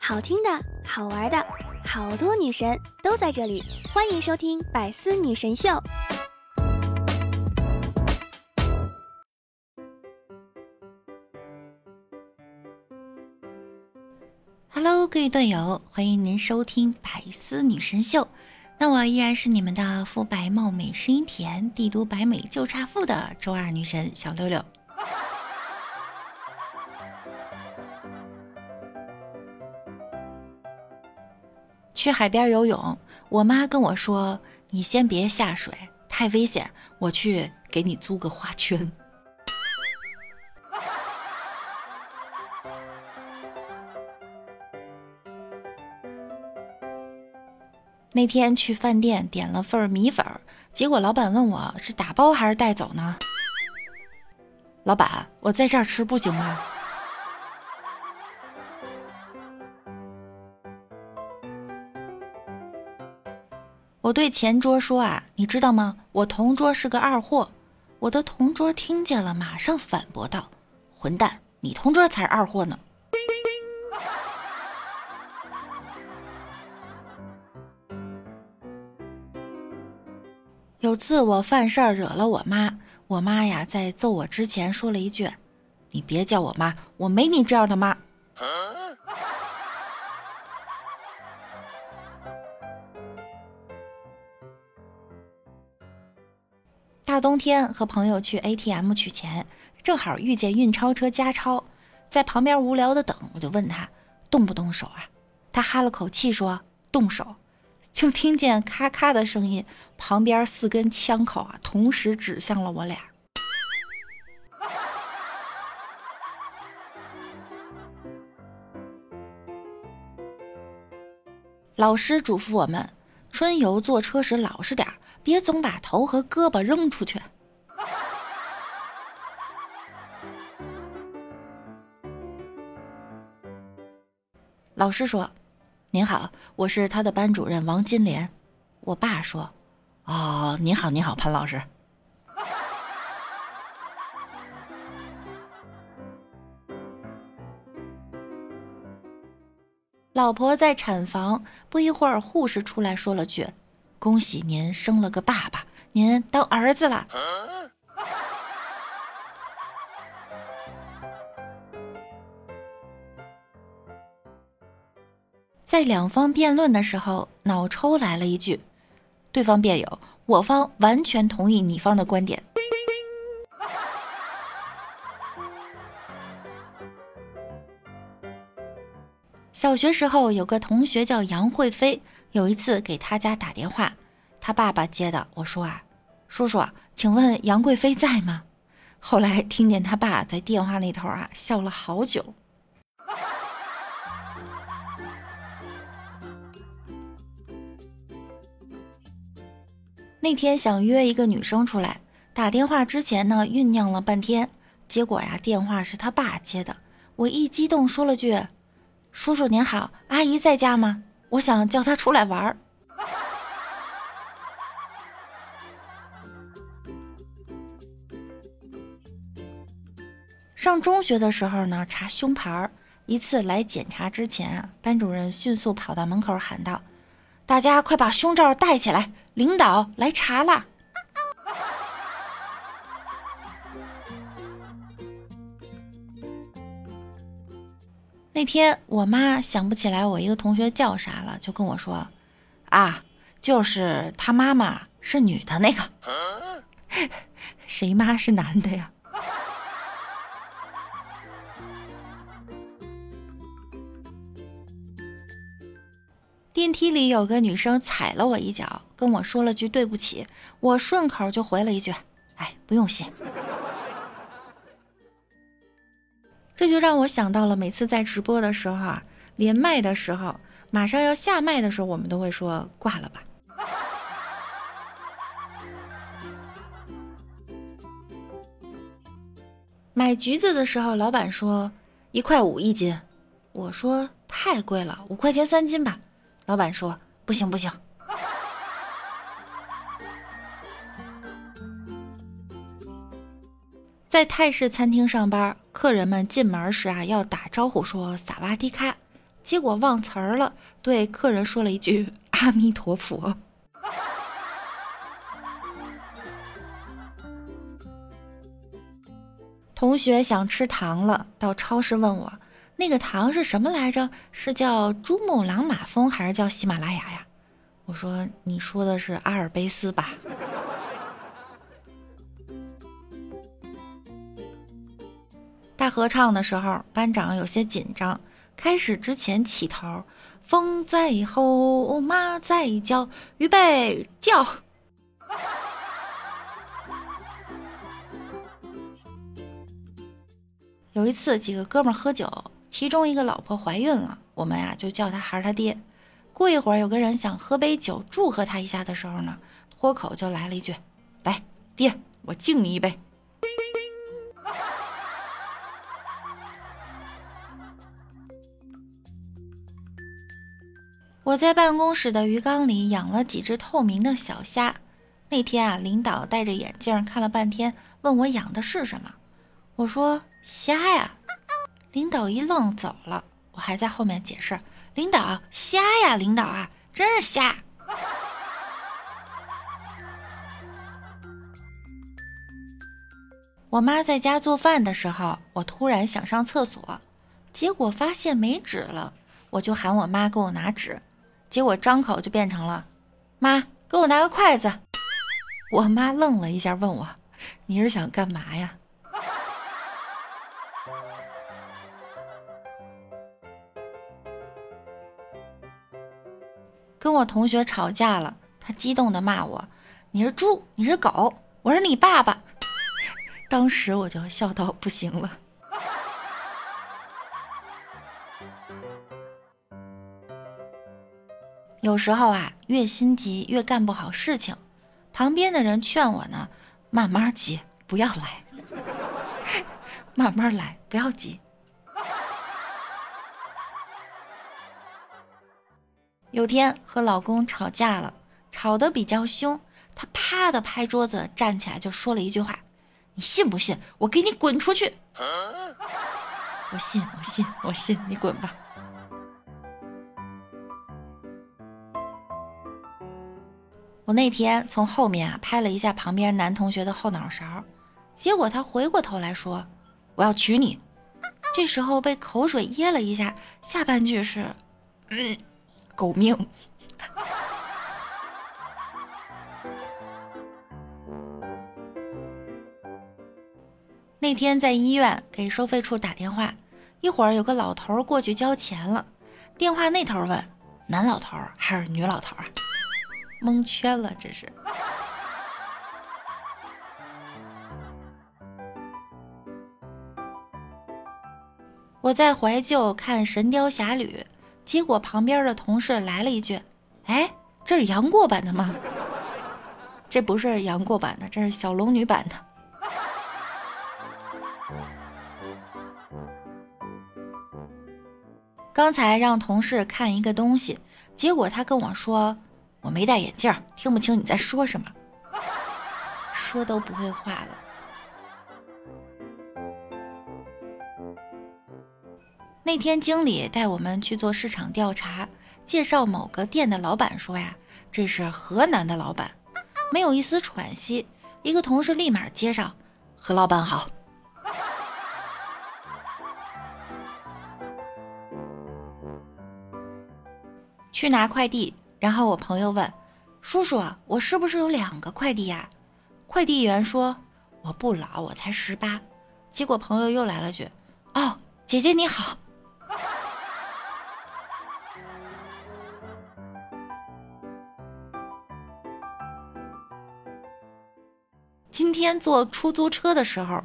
好听的，好玩的，好多女神都在这里，欢迎收听《百思女神秀》。Hello，各位队友，欢迎您收听《百思女神秀》。那我依然是你们的肤白貌美、声音甜、帝都白美就差富的周二女神小六六。去海边游泳，我妈跟我说：“你先别下水，太危险。”我去给你租个花圈。那天去饭店点了份米粉，结果老板问我是打包还是带走呢？老板，我在这儿吃不行吗？我对前桌说啊，你知道吗？我同桌是个二货。我的同桌听见了，马上反驳道：“混蛋，你同桌才是二货呢。”有次我犯事儿惹了我妈，我妈呀在揍我之前说了一句：“你别叫我妈，我没你这样的妈。”冬天和朋友去 ATM 取钱，正好遇见运钞车加钞，在旁边无聊的等，我就问他动不动手啊？他哈了口气说：“动手。”就听见咔咔的声音，旁边四根枪口啊，同时指向了我俩。老师嘱咐我们，春游坐车时老实点儿别总把头和胳膊扔出去。老师说。您好，我是他的班主任王金莲。我爸说：“哦，你好，你好，潘老师。”老婆在产房，不一会儿，护士出来说了句：“恭喜您生了个爸爸，您当儿子了。”在两方辩论的时候，脑抽来了一句：“对方辩友，我方完全同意你方的观点。”小学时候有个同学叫杨慧飞，有一次给他家打电话，他爸爸接的。我说啊，叔叔，请问杨贵妃在吗？后来听见他爸在电话那头啊笑了好久。那天想约一个女生出来，打电话之前呢酝酿了半天，结果呀电话是他爸接的，我一激动说了句：“叔叔您好，阿姨在家吗？我想叫他出来玩儿。”上中学的时候呢查胸牌儿，一次来检查之前啊，班主任迅速跑到门口喊道：“大家快把胸罩戴起来！”领导来查了！那天我妈想不起来我一个同学叫啥了，就跟我说：“啊，就是他妈妈是女的那个，谁妈是男的呀？”电梯里有个女生踩了我一脚，跟我说了句对不起，我顺口就回了一句：“哎，不用谢。”这就让我想到了每次在直播的时候啊，连麦的时候，马上要下麦的时候，我们都会说挂了吧。买橘子的时候，老板说一块五一斤，我说太贵了，五块钱三斤吧。老板说：“不行不行。”在泰式餐厅上班，客人们进门时啊要打招呼说萨瓦迪卡，结果忘词儿了，对客人说了一句 阿弥陀佛。同学想吃糖了，到超市问我那个糖是什么来着？是叫珠穆朗玛峰还是叫喜马拉雅呀？我说你说的是阿尔卑斯吧？大合唱的时候，班长有些紧张，开始之前起头：风在吼，马在叫，预备叫。有一次，几个哥们喝酒，其中一个老婆怀孕了，我们呀就叫他孩儿他爹。过一会儿，有个人想喝杯酒祝贺他一下的时候呢，脱口就来了一句：“来，爹，我敬你一杯。”我在办公室的鱼缸里养了几只透明的小虾。那天啊，领导戴着眼镜看了半天，问我养的是什么。我说虾呀，领导一愣走了。我还在后面解释，领导虾呀，领导啊，真是虾。我妈在家做饭的时候，我突然想上厕所，结果发现没纸了，我就喊我妈给我拿纸，结果张口就变成了妈给我拿个筷子。我妈愣了一下，问我你是想干嘛呀？跟我同学吵架了，他激动的骂我：“你是猪，你是狗，我是你爸爸。”当时我就笑到不行了。有时候啊，越心急越干不好事情，旁边的人劝我呢：“慢慢急，不要来，慢慢来，不要急。”有天和老公吵架了，吵得比较凶，他啪的拍桌子，站起来就说了一句话：“你信不信我给你滚出去？”我信，我信，我信，你滚吧。我那天从后面啊拍了一下旁边男同学的后脑勺，结果他回过头来说：“我要娶你。”这时候被口水噎了一下，下半句是：“嗯。”狗命！那天在医院给收费处打电话，一会儿有个老头过去交钱了，电话那头问：“男老头还是女老头啊？”蒙圈了，这是。我在怀旧看《神雕侠侣》。结果旁边的同事来了一句：“哎，这是杨过版的吗？这不是杨过版的，这是小龙女版的。”刚才让同事看一个东西，结果他跟我说：“我没戴眼镜，听不清你在说什么，说都不会话了。”那天经理带我们去做市场调查，介绍某个店的老板说呀：“这是河南的老板。”没有一丝喘息，一个同事立马接上：“何老板好。”去拿快递，然后我朋友问：“叔叔，我是不是有两个快递呀？”快递员说：“我不老，我才十八。”结果朋友又来了句：“哦，姐姐你好。”今天坐出租车的时候，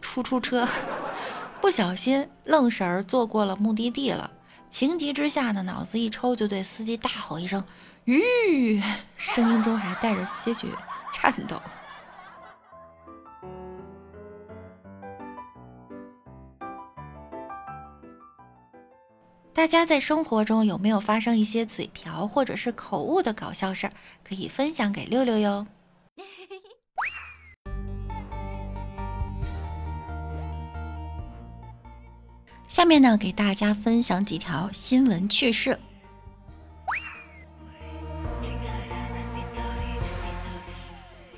出租车 不小心愣神儿坐过了目的地了，情急之下呢，脑子一抽就对司机大吼一声“吁”，声音中还带着些许颤抖。大家在生活中有没有发生一些嘴瓢或者是口误的搞笑事儿？可以分享给六六哟。下面呢，给大家分享几条新闻趣事。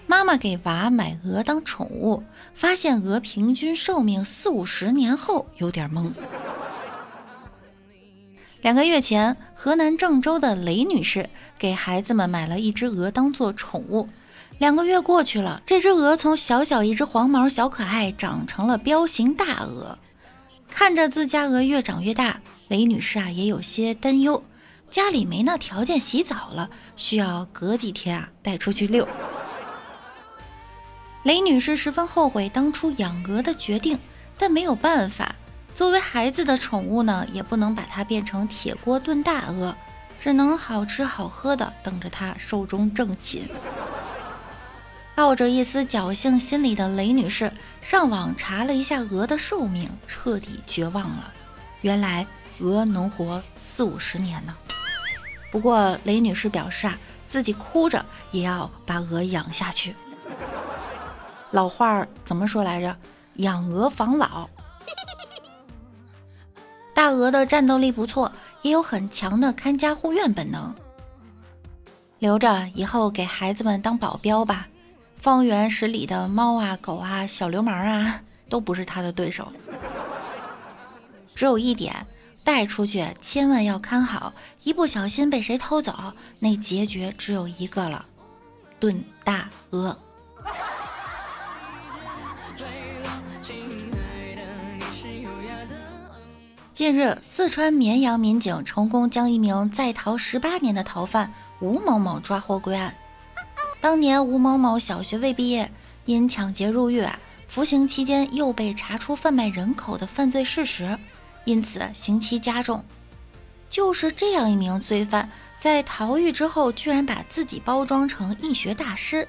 妈妈给娃买鹅当宠物，发现鹅平均寿命四五十年后，有点懵。两个月前，河南郑州的雷女士给孩子们买了一只鹅当做宠物。两个月过去了，这只鹅从小小一只黄毛小可爱长成了彪形大鹅。看着自家鹅越长越大，雷女士啊也有些担忧，家里没那条件洗澡了，需要隔几天啊带出去遛。雷女士十分后悔当初养鹅的决定，但没有办法，作为孩子的宠物呢，也不能把它变成铁锅炖大鹅，只能好吃好喝的等着它寿终正寝。抱着一丝侥幸心理的雷女士上网查了一下鹅的寿命，彻底绝望了。原来鹅能活四五十年呢。不过雷女士表示啊，自己哭着也要把鹅养下去。老话怎么说来着？养鹅防老。大鹅的战斗力不错，也有很强的看家护院本能。留着以后给孩子们当保镖吧。方圆十里的猫啊、狗啊、小流氓啊，都不是他的对手。只有一点，带出去千万要看好，一不小心被谁偷走，那结局只有一个了：炖大鹅。近日，四川绵阳民警成功将一名在逃十八年的逃犯吴某某抓获归案。当年吴某某小学未毕业，因抢劫入狱，服刑期间又被查出贩卖人口的犯罪事实，因此刑期加重。就是这样一名罪犯，在逃狱之后，居然把自己包装成易学大师，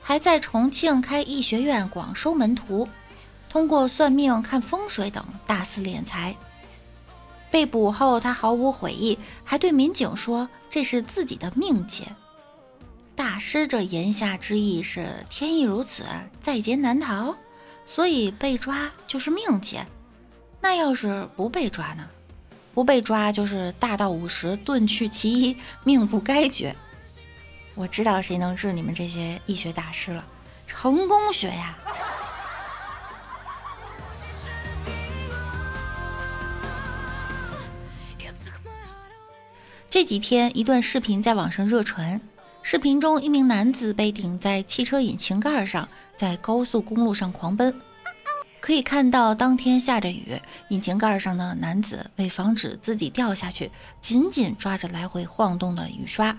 还在重庆开易学院，广收门徒，通过算命、看风水等大肆敛财。被捕后，他毫无悔意，还对民警说：“这是自己的命劫。”大师这言下之意是天意如此，在劫难逃，所以被抓就是命劫。那要是不被抓呢？不被抓就是大道五十，遁去其一，命不该绝。我知道谁能治你们这些易学大师了，成功学呀！这几天一段视频在网上热传。视频中，一名男子被顶在汽车引擎盖上，在高速公路上狂奔。可以看到，当天下着雨，引擎盖上的男子为防止自己掉下去，紧紧抓着来回晃动的雨刷，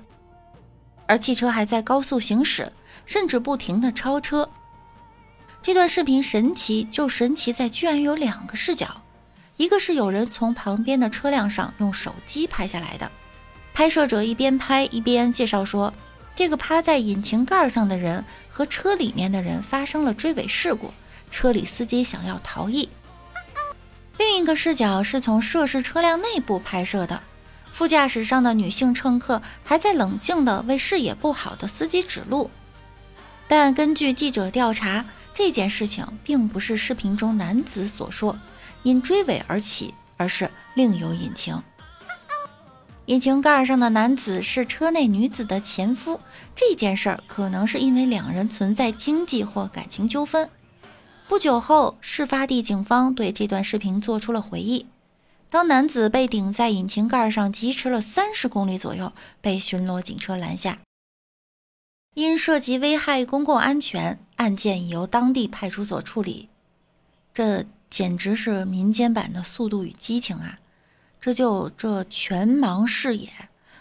而汽车还在高速行驶，甚至不停地超车。这段视频神奇，就神奇在居然有两个视角，一个是有人从旁边的车辆上用手机拍下来的，拍摄者一边拍一边介绍说。这个趴在引擎盖上的人和车里面的人发生了追尾事故，车里司机想要逃逸。另一个视角是从涉事车辆内部拍摄的，副驾驶上的女性乘客还在冷静地为视野不好的司机指路。但根据记者调查，这件事情并不是视频中男子所说因追尾而起，而是另有隐情。引擎盖上的男子是车内女子的前夫，这件事儿可能是因为两人存在经济或感情纠纷。不久后，事发地警方对这段视频做出了回忆。当男子被顶在引擎盖上疾驰了三十公里左右，被巡逻警车拦下，因涉及危害公共安全，案件已由当地派出所处理。这简直是民间版的《速度与激情》啊！这就这全盲视野，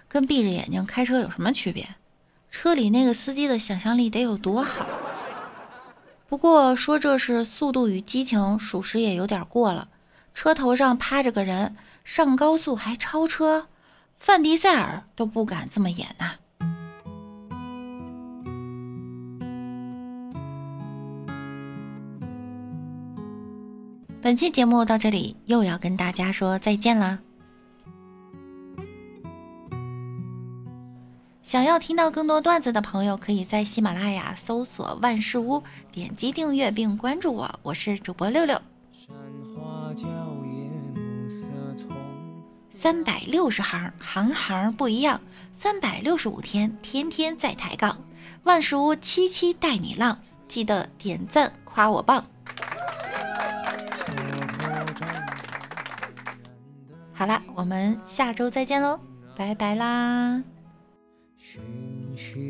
跟闭着眼睛开车有什么区别？车里那个司机的想象力得有多好？不过说这是速度与激情，属实也有点过了。车头上趴着个人，上高速还超车，范迪塞尔都不敢这么演呐。本期节目到这里，又要跟大家说再见啦。想要听到更多段子的朋友，可以在喜马拉雅搜索“万事屋”，点击订阅并关注我。我是主播六六。三百六十行，行行不一样。三百六十五天，天天在抬杠。万事屋七七带你浪，记得点赞夸我棒。好啦，我们下周再见喽，拜拜啦。寻寻